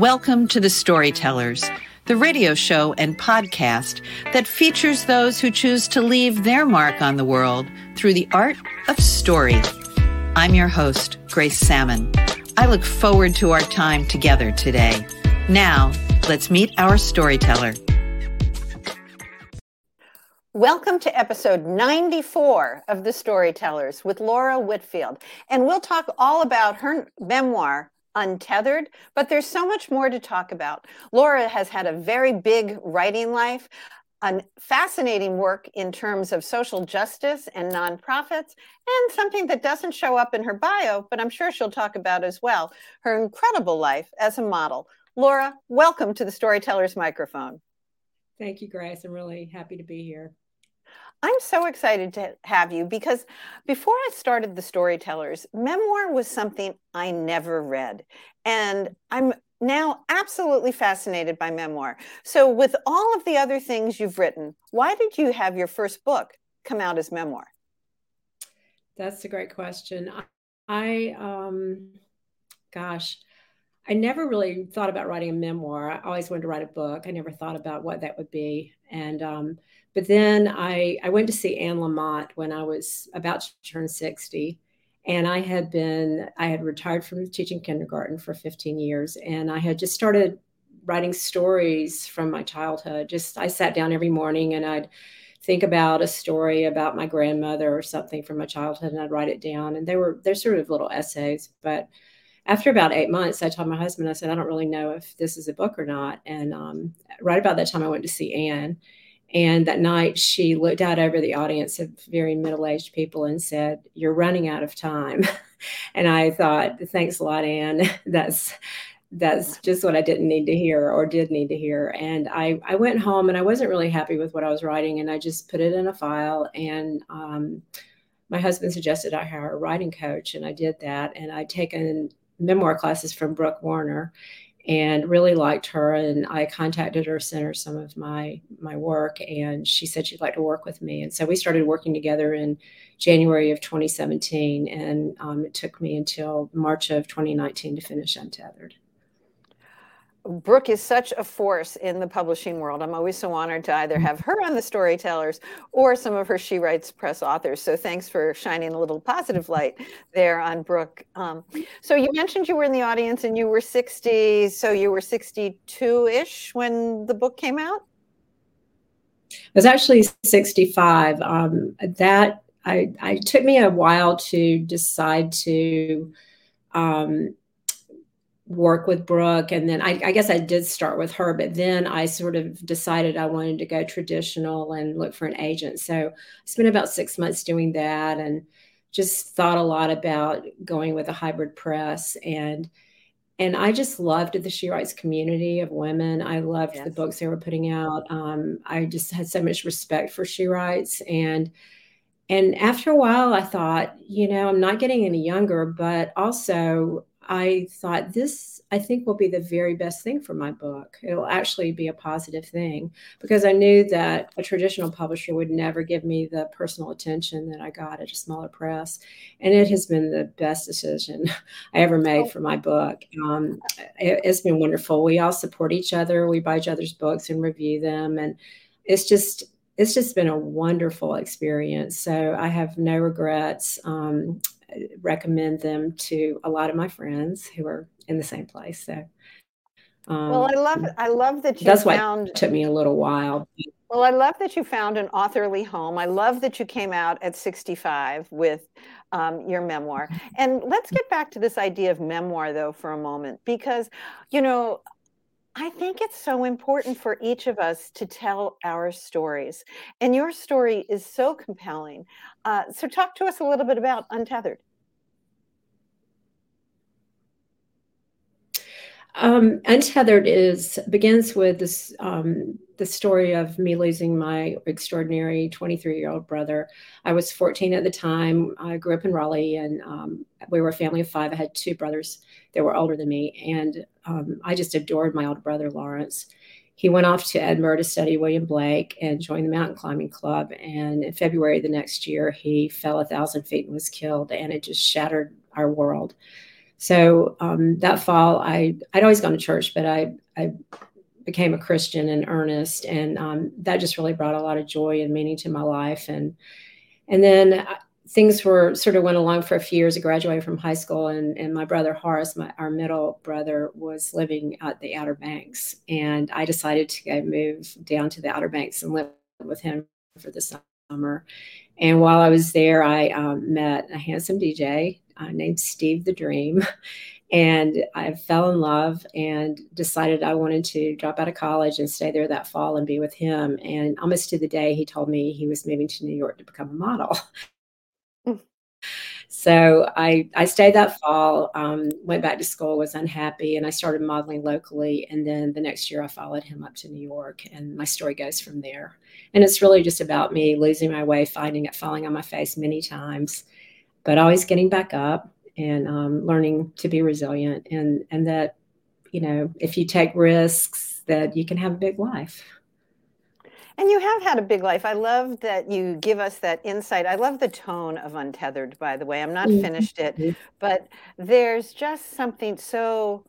Welcome to The Storytellers, the radio show and podcast that features those who choose to leave their mark on the world through the art of story. I'm your host, Grace Sammon. I look forward to our time together today. Now, let's meet our storyteller. Welcome to episode 94 of The Storytellers with Laura Whitfield. And we'll talk all about her memoir, Untethered, but there's so much more to talk about. Laura has had a very big writing life, a fascinating work in terms of social justice and nonprofits, and something that doesn't show up in her bio, but I'm sure she'll talk about as well her incredible life as a model. Laura, welcome to the Storytellers microphone. Thank you, Grace. I'm really happy to be here. I'm so excited to have you because before I started the storytellers, memoir was something I never read. And I'm now absolutely fascinated by memoir. So, with all of the other things you've written, why did you have your first book come out as memoir? That's a great question. I, um, gosh, I never really thought about writing a memoir. I always wanted to write a book. I never thought about what that would be. And um, but then I, I went to see Anne Lamott when I was about to turn 60. And I had been, I had retired from teaching kindergarten for 15 years. And I had just started writing stories from my childhood. Just, I sat down every morning and I'd think about a story about my grandmother or something from my childhood and I'd write it down. And they were, they're sort of little essays. But after about eight months, I told my husband, I said, I don't really know if this is a book or not. And um, right about that time, I went to see Anne and that night, she looked out over the audience of very middle aged people and said, You're running out of time. and I thought, Thanks a lot, Anne. That's that's just what I didn't need to hear or did need to hear. And I, I went home and I wasn't really happy with what I was writing. And I just put it in a file. And um, my husband suggested I hire a writing coach. And I did that. And I'd taken memoir classes from Brooke Warner and really liked her. And i contacted her sent her some of my my work and she said she'd like to work with me. And so we started working together in january of 2017 and um, it took me until march of 2019 to finish untethered Brooke is such a force in the publishing world. I'm always so honored to either have her on the storytellers or some of her She Writes Press authors. So thanks for shining a little positive light there on Brooke. Um, so you mentioned you were in the audience and you were 60, so you were 62 ish when the book came out? It was actually 65. Um, that I, I took me a while to decide to um, work with Brooke. And then I, I, guess I did start with her, but then I sort of decided I wanted to go traditional and look for an agent. So I spent about six months doing that and just thought a lot about going with a hybrid press and and I just loved the She Writes community of women. I loved yes. the books they were putting out. Um, I just had so much respect for She Writes and and after a while I thought, you know, I'm not getting any younger, but also I thought this, I think, will be the very best thing for my book. It'll actually be a positive thing because I knew that a traditional publisher would never give me the personal attention that I got at a smaller press. And it has been the best decision I ever made for my book. Um, it, it's been wonderful. We all support each other, we buy each other's books and review them. And it's just, it's just been a wonderful experience. So I have no regrets. Um, recommend them to a lot of my friends who are in the same place. So, um, well, I love I love that you that's found. Why it took me a little while. Well, I love that you found an authorly home. I love that you came out at 65 with um, your memoir. And let's get back to this idea of memoir, though, for a moment, because, you know, I think it's so important for each of us to tell our stories. And your story is so compelling. Uh, so, talk to us a little bit about Untethered. Um, Untethered is begins with this um, the story of me losing my extraordinary 23 year old brother. I was 14 at the time. I grew up in Raleigh, and um, we were a family of five. I had two brothers that were older than me, and um, I just adored my older brother Lawrence. He went off to Edinburgh to study William Blake and joined the mountain climbing club. And in February the next year, he fell a thousand feet and was killed, and it just shattered our world. So um, that fall, I I'd always gone to church, but I I became a Christian in earnest, and um, that just really brought a lot of joy and meaning to my life. And and then uh, things were sort of went along for a few years. I graduated from high school, and and my brother Horace, my our middle brother, was living at the Outer Banks, and I decided to go move down to the Outer Banks and live with him for the summer. And while I was there, I um, met a handsome DJ uh, named Steve the Dream. And I fell in love and decided I wanted to drop out of college and stay there that fall and be with him. And almost to the day, he told me he was moving to New York to become a model. Mm. So I, I stayed that fall, um, went back to school, was unhappy, and I started modeling locally. And then the next year, I followed him up to New York, and my story goes from there. And it's really just about me losing my way, finding it, falling on my face many times, but always getting back up and um, learning to be resilient and and that you know if you take risks that you can have a big life and you have had a big life. I love that you give us that insight. I love the tone of Untethered, by the way. I'm not mm-hmm. finished it, but there's just something so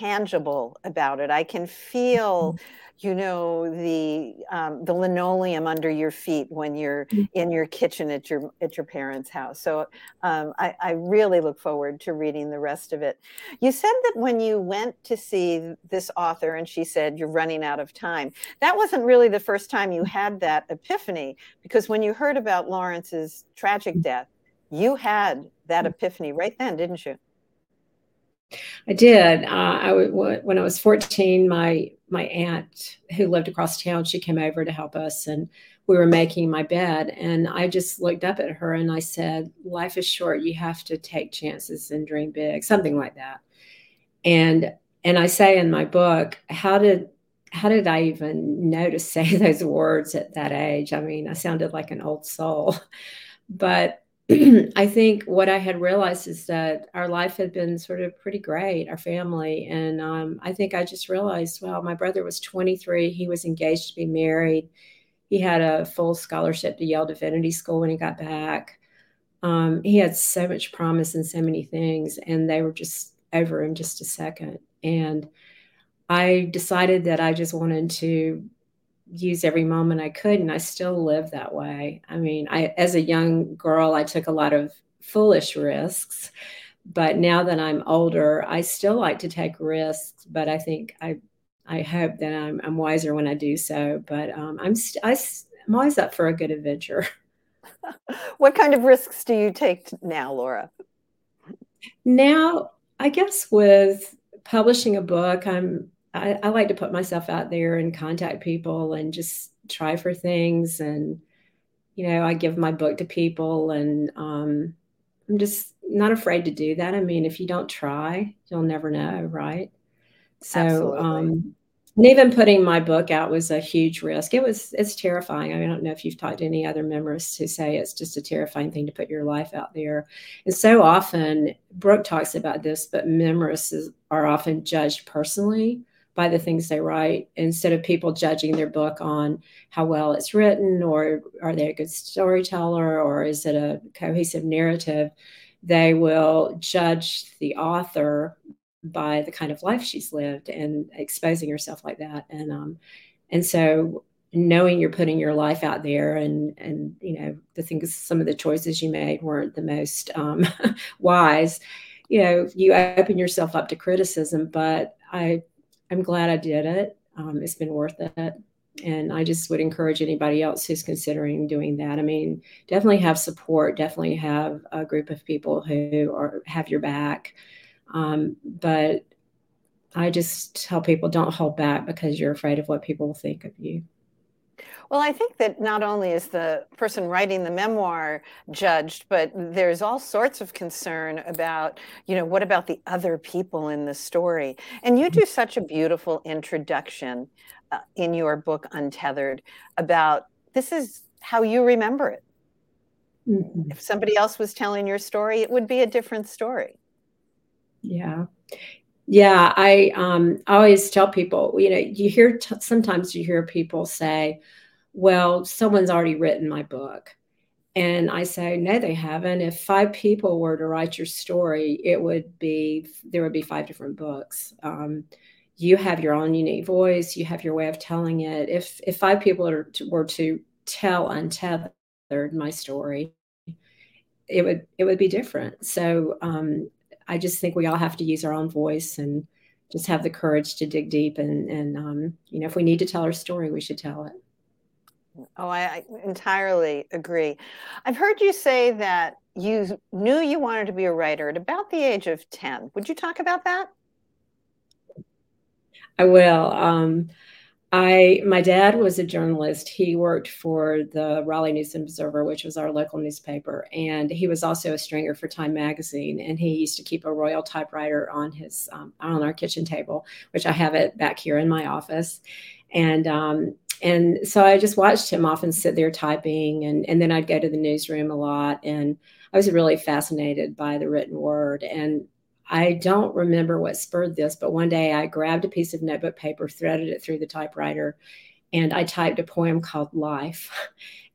tangible about it. I can feel mm-hmm you know the um, the linoleum under your feet when you're mm. in your kitchen at your at your parents' house. So um, I, I, really look forward to reading the rest of it. You said that when you went to see this author and she said you're running out of time. That wasn't really the first time you had that epiphany because when you heard about Lawrence's tragic mm. death, you had that mm. epiphany right then, didn't you? I did. Uh, I when I was 14, my my aunt who lived across town, she came over to help us, and we were making my bed. And I just looked up at her and I said, "Life is short. You have to take chances and dream big." Something like that. And and I say in my book, how did how did I even know to say those words at that age? I mean, I sounded like an old soul, but I think what I had realized is that our life had been sort of pretty great, our family. And um, I think I just realized, well, my brother was 23, he was engaged to be married. He had a full scholarship to Yale Divinity School when he got back. Um, he had so much promise and so many things, and they were just over in just a second. And I decided that I just wanted to use every moment I could, and I still live that way. I mean, I as a young girl, I took a lot of foolish risks, but now that I'm older, I still like to take risks. But I think I I hope that I'm, I'm wiser when I do so. But um, I'm st- I, I'm always up for a good adventure. what kind of risks do you take now, Laura? Now, I guess with publishing a book, I'm I, I like to put myself out there and contact people and just try for things. And you know i give my book to people and um, i'm just not afraid to do that. I mean if you don't try you'll never know right? So um, and even putting my book out was a huge risk. It was it's terrifying. I, mean, I don't know if you've talked to any other members who say it's just a terrifying thing to put your life out there. And so often brooke talks about this but memoirists are often judged personally by the things they write instead of people judging their book on how well it's written or are they a good storyteller or is it a cohesive narrative they will judge the author by the kind of life she's lived and exposing herself like that. And um and so knowing you're putting your life out there and and you know the things some of the choices you made weren't the most um, wise you know you open yourself up to criticism but i I'm glad I did it. Um, it's been worth it. And I just would encourage anybody else who's considering doing that. I mean, definitely have support, definitely have a group of people who are have your back. Um, but I just tell people don't hold back because you're afraid of what people will think of you. Well, I think that not only is the person writing the memoir judged, but there's all sorts of concern about, you know, what about the other people in the story? And you do such a beautiful introduction uh, in your book, Untethered, about this is how you remember it. Mm-hmm. If somebody else was telling your story, it would be a different story. Yeah. Yeah, I um, always tell people, you know, you hear t- sometimes you hear people say, well, someone's already written my book. And I say, no, they haven't. If five people were to write your story, it would be, there would be five different books. Um, you have your own unique voice. You have your way of telling it. If, if five people to, were to tell untethered my story, it would, it would be different. So um, I just think we all have to use our own voice and just have the courage to dig deep. And, and um, you know, if we need to tell our story, we should tell it. Oh, I, I entirely agree. I've heard you say that you knew you wanted to be a writer at about the age of 10. Would you talk about that? I will. Um, I my dad was a journalist. He worked for the Raleigh News and Observer, which was our local newspaper, and he was also a stringer for Time magazine. And he used to keep a Royal typewriter on his um, on our kitchen table, which I have it back here in my office. And um, and so I just watched him often sit there typing, and and then I'd go to the newsroom a lot, and I was really fascinated by the written word. And I don't remember what spurred this, but one day I grabbed a piece of notebook paper, threaded it through the typewriter, and I typed a poem called Life.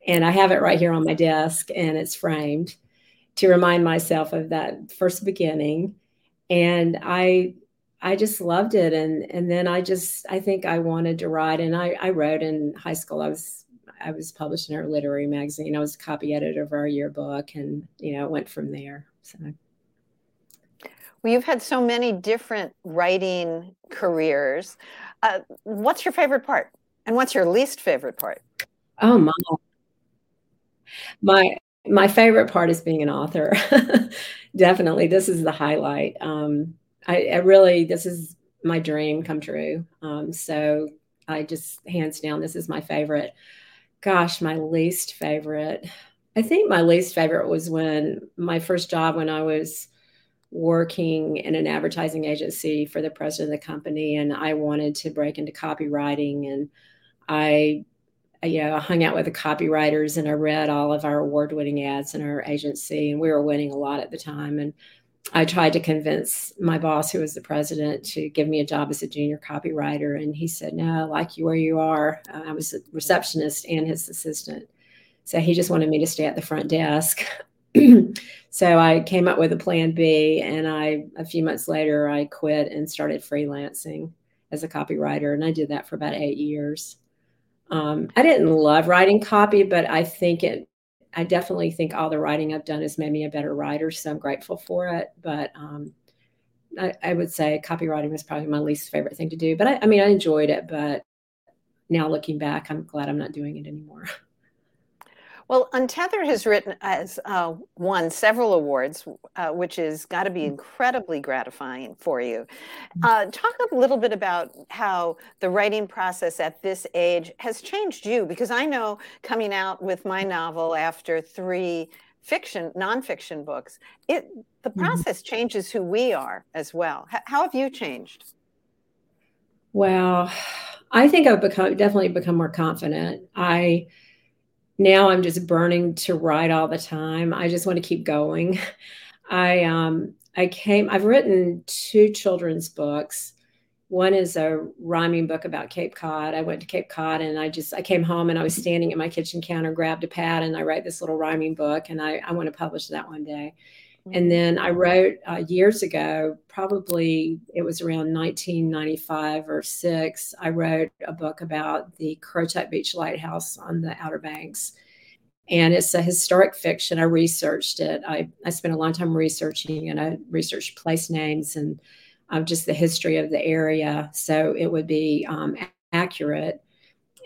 And I have it right here on my desk, and it's framed to remind myself of that first beginning. And I I just loved it. And and then I just I think I wanted to write. And I, I wrote in high school. I was I was published in our literary magazine. I was a copy editor of our yearbook and you know, it went from there. So well, you've had so many different writing careers. Uh, what's your favorite part? And what's your least favorite part? Oh my. My my favorite part is being an author. Definitely. This is the highlight. Um, I, I really, this is my dream come true. Um, so I just, hands down, this is my favorite. Gosh, my least favorite. I think my least favorite was when my first job when I was working in an advertising agency for the president of the company and I wanted to break into copywriting and I you know, I hung out with the copywriters and I read all of our award-winning ads in our agency and we were winning a lot at the time and I tried to convince my boss, who was the president, to give me a job as a junior copywriter. And he said, No, I like you where you are. I was a receptionist and his assistant. So he just wanted me to stay at the front desk. so I came up with a plan B. And I, a few months later, I quit and started freelancing as a copywriter. And I did that for about eight years. Um, I didn't love writing copy, but I think it I definitely think all the writing I've done has made me a better writer, so I'm grateful for it. But um, I, I, would say copywriting was probably my least favorite thing to do. But I, I mean, I enjoyed it. But now looking back, I'm glad I'm not doing it anymore. Well, Untethered has written has uh, won several awards, uh, which has got to be mm. incredibly gratifying for you. Mm. Uh, talk a little bit about how the writing process at this age has changed you, because I know coming out with my novel after three fiction nonfiction books, it the mm-hmm. process mm-hmm. changes who we are as well. H- how have you changed? Well, I think I've become definitely become more confident. I now I'm just burning to write all the time. I just want to keep going. I um I came I've written two children's books. One is a rhyming book about Cape Cod. I went to Cape Cod and I just I came home and I was standing at my kitchen counter, grabbed a pad and I write this little rhyming book and I, I want to publish that one day. And mm-hmm. then I wrote uh, years ago, probably it was around 1995 or six, I wrote a book about the Currituck Beach Lighthouse on the Outer Banks. And it's a historic fiction. I researched it. I, I spent a long time researching and I researched place names and um, just the history of the area. So it would be um, accurate.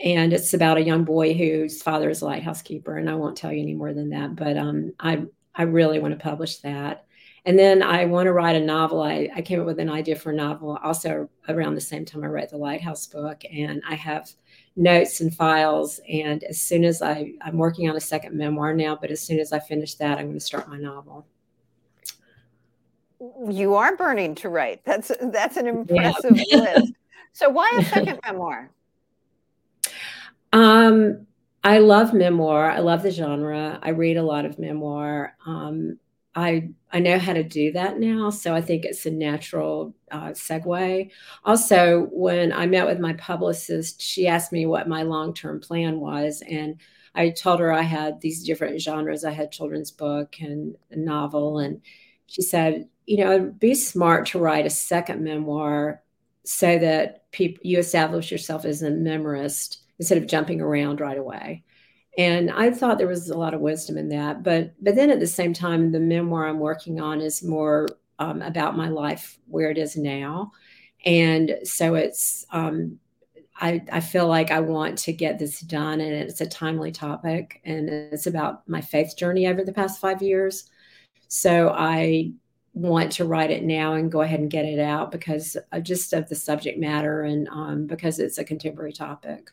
And it's about a young boy whose father is a lighthouse keeper. And I won't tell you any more than that. But um, I I really want to publish that. And then I want to write a novel. I, I came up with an idea for a novel also around the same time I wrote the Lighthouse book. And I have notes and files. And as soon as I, I'm working on a second memoir now, but as soon as I finish that, I'm going to start my novel. You are burning to write. That's that's an impressive yeah. list. So why a second memoir? Um, I love memoir. I love the genre. I read a lot of memoir. Um, I I know how to do that now, so I think it's a natural uh, segue. Also, when I met with my publicist, she asked me what my long term plan was, and I told her I had these different genres. I had children's book and a novel. And she said, you know, it'd be smart to write a second memoir so that people you establish yourself as a memorist instead of jumping around right away. And I thought there was a lot of wisdom in that. But but then at the same time, the memoir I'm working on is more um, about my life where it is now. And so it's um, I, I feel like I want to get this done and it's a timely topic and it's about my faith journey over the past five years. So I want to write it now and go ahead and get it out because of just of the subject matter and um, because it's a contemporary topic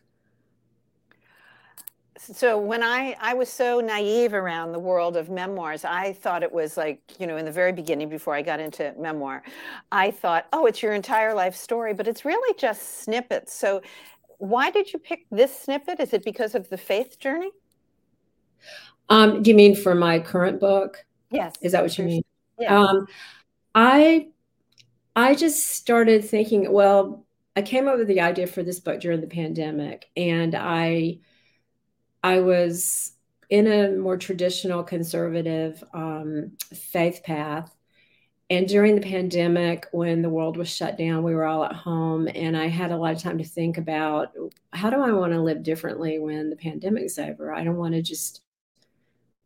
so when I I was so naive around the world of memoirs, I thought it was like you know in the very beginning before I got into memoir, I thought oh it's your entire life story, but it's really just snippets. So why did you pick this snippet? Is it because of the faith journey? Um, do you mean for my current book? Yes. Is that what you mean? Yeah. Um, I I just started thinking. Well, I came up with the idea for this book during the pandemic, and I I was in a more traditional conservative um, faith path. And during the pandemic, when the world was shut down, we were all at home, and I had a lot of time to think about how do I want to live differently when the pandemic's over? I don't want to just,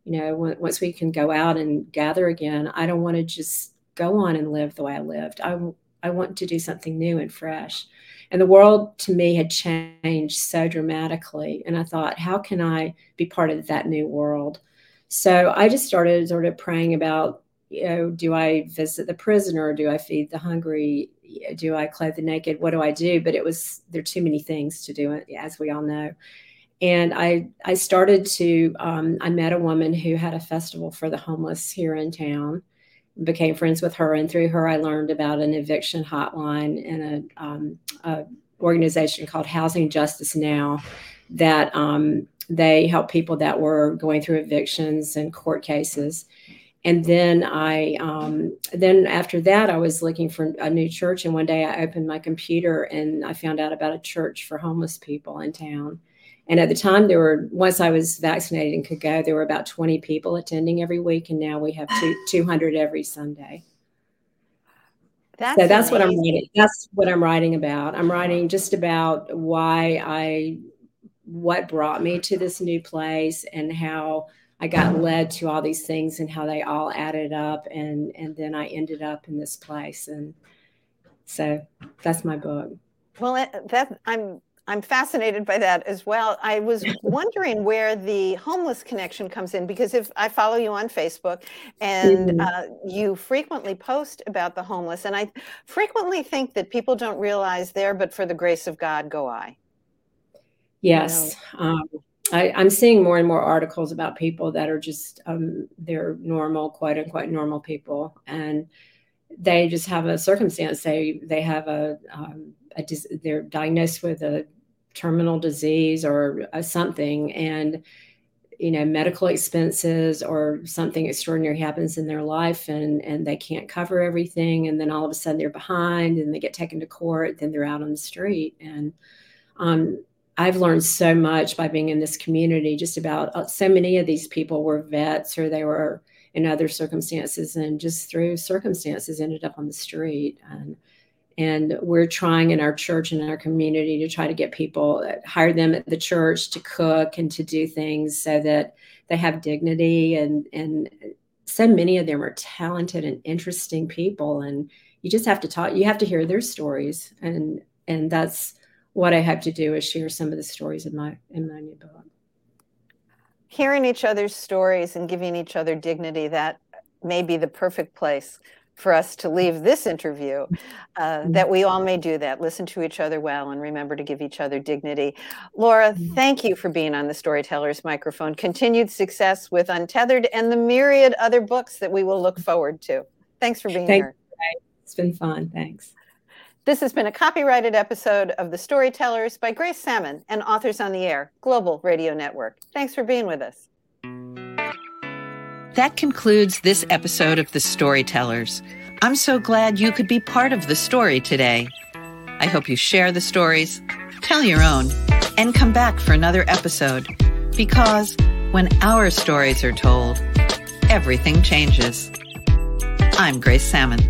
you know, once we can go out and gather again, I don't want to just go on and live the way I lived. I, I want to do something new and fresh. And the world to me had changed so dramatically. And I thought, how can I be part of that new world? So I just started sort of praying about, you know, do I visit the prisoner? Do I feed the hungry? Do I clothe the naked? What do I do? But it was, there are too many things to do, as we all know. And I, I started to, um, I met a woman who had a festival for the homeless here in town became friends with her, and through her, I learned about an eviction hotline and a, um, a organization called Housing Justice Now that um, they help people that were going through evictions and court cases. And then I, um, then after that, I was looking for a new church. And one day I opened my computer and I found out about a church for homeless people in town. And at the time, there were, once I was vaccinated and could go, there were about 20 people attending every week. And now we have two, 200 every Sunday. That's so that's amazing. what I'm writing. That's what I'm writing about. I'm writing just about why I, what brought me to this new place and how I got led to all these things and how they all added up. And, and then I ended up in this place. And so that's my book. Well, that I'm I'm fascinated by that as well. I was wondering where the homeless connection comes in because if I follow you on Facebook and mm-hmm. uh, you frequently post about the homeless, and I frequently think that people don't realize there, but for the grace of God go I. Yes. You know? um, I, am seeing more and more articles about people that are just, um, they're normal, quote unquote, normal people. And they just have a circumstance. They, they have a, um, a, they're diagnosed with a terminal disease or something and you know medical expenses or something extraordinary happens in their life and and they can't cover everything and then all of a sudden they're behind and they get taken to court then they're out on the street. And um, i've learned so much by being in this community just about uh, so many of these people were vets or they were in other circumstances and just through circumstances ended up on the street. And and we're trying in our church and in our community to try to get people hire them at the church to cook and to do things so that they have dignity. And and so many of them are talented and interesting people. And you just have to talk you have to hear their stories. And and that's what i have to do is share some of the stories in my in my new book. Hearing each other's stories and giving each other dignity that may be the perfect place for us to leave this interview, uh, mm-hmm. that we all may do that, listen to each other well, and remember to give each other dignity. Laura, mm-hmm. thank you for being on the Storytellers microphone. Continued success with Untethered and the myriad other books that we will look forward to. Thanks for being Thank here. You. It's been fun. Thanks. This has been a copyrighted episode of The Storytellers by Grace Sammon and Authors on the Air, Global Radio Network. Thanks for being with us. That concludes this episode of The Storytellers. I'm so glad you could be part of the story today. I hope you share the stories, tell your own, and come back for another episode. Because when our stories are told, everything changes. I'm Grace Sammon.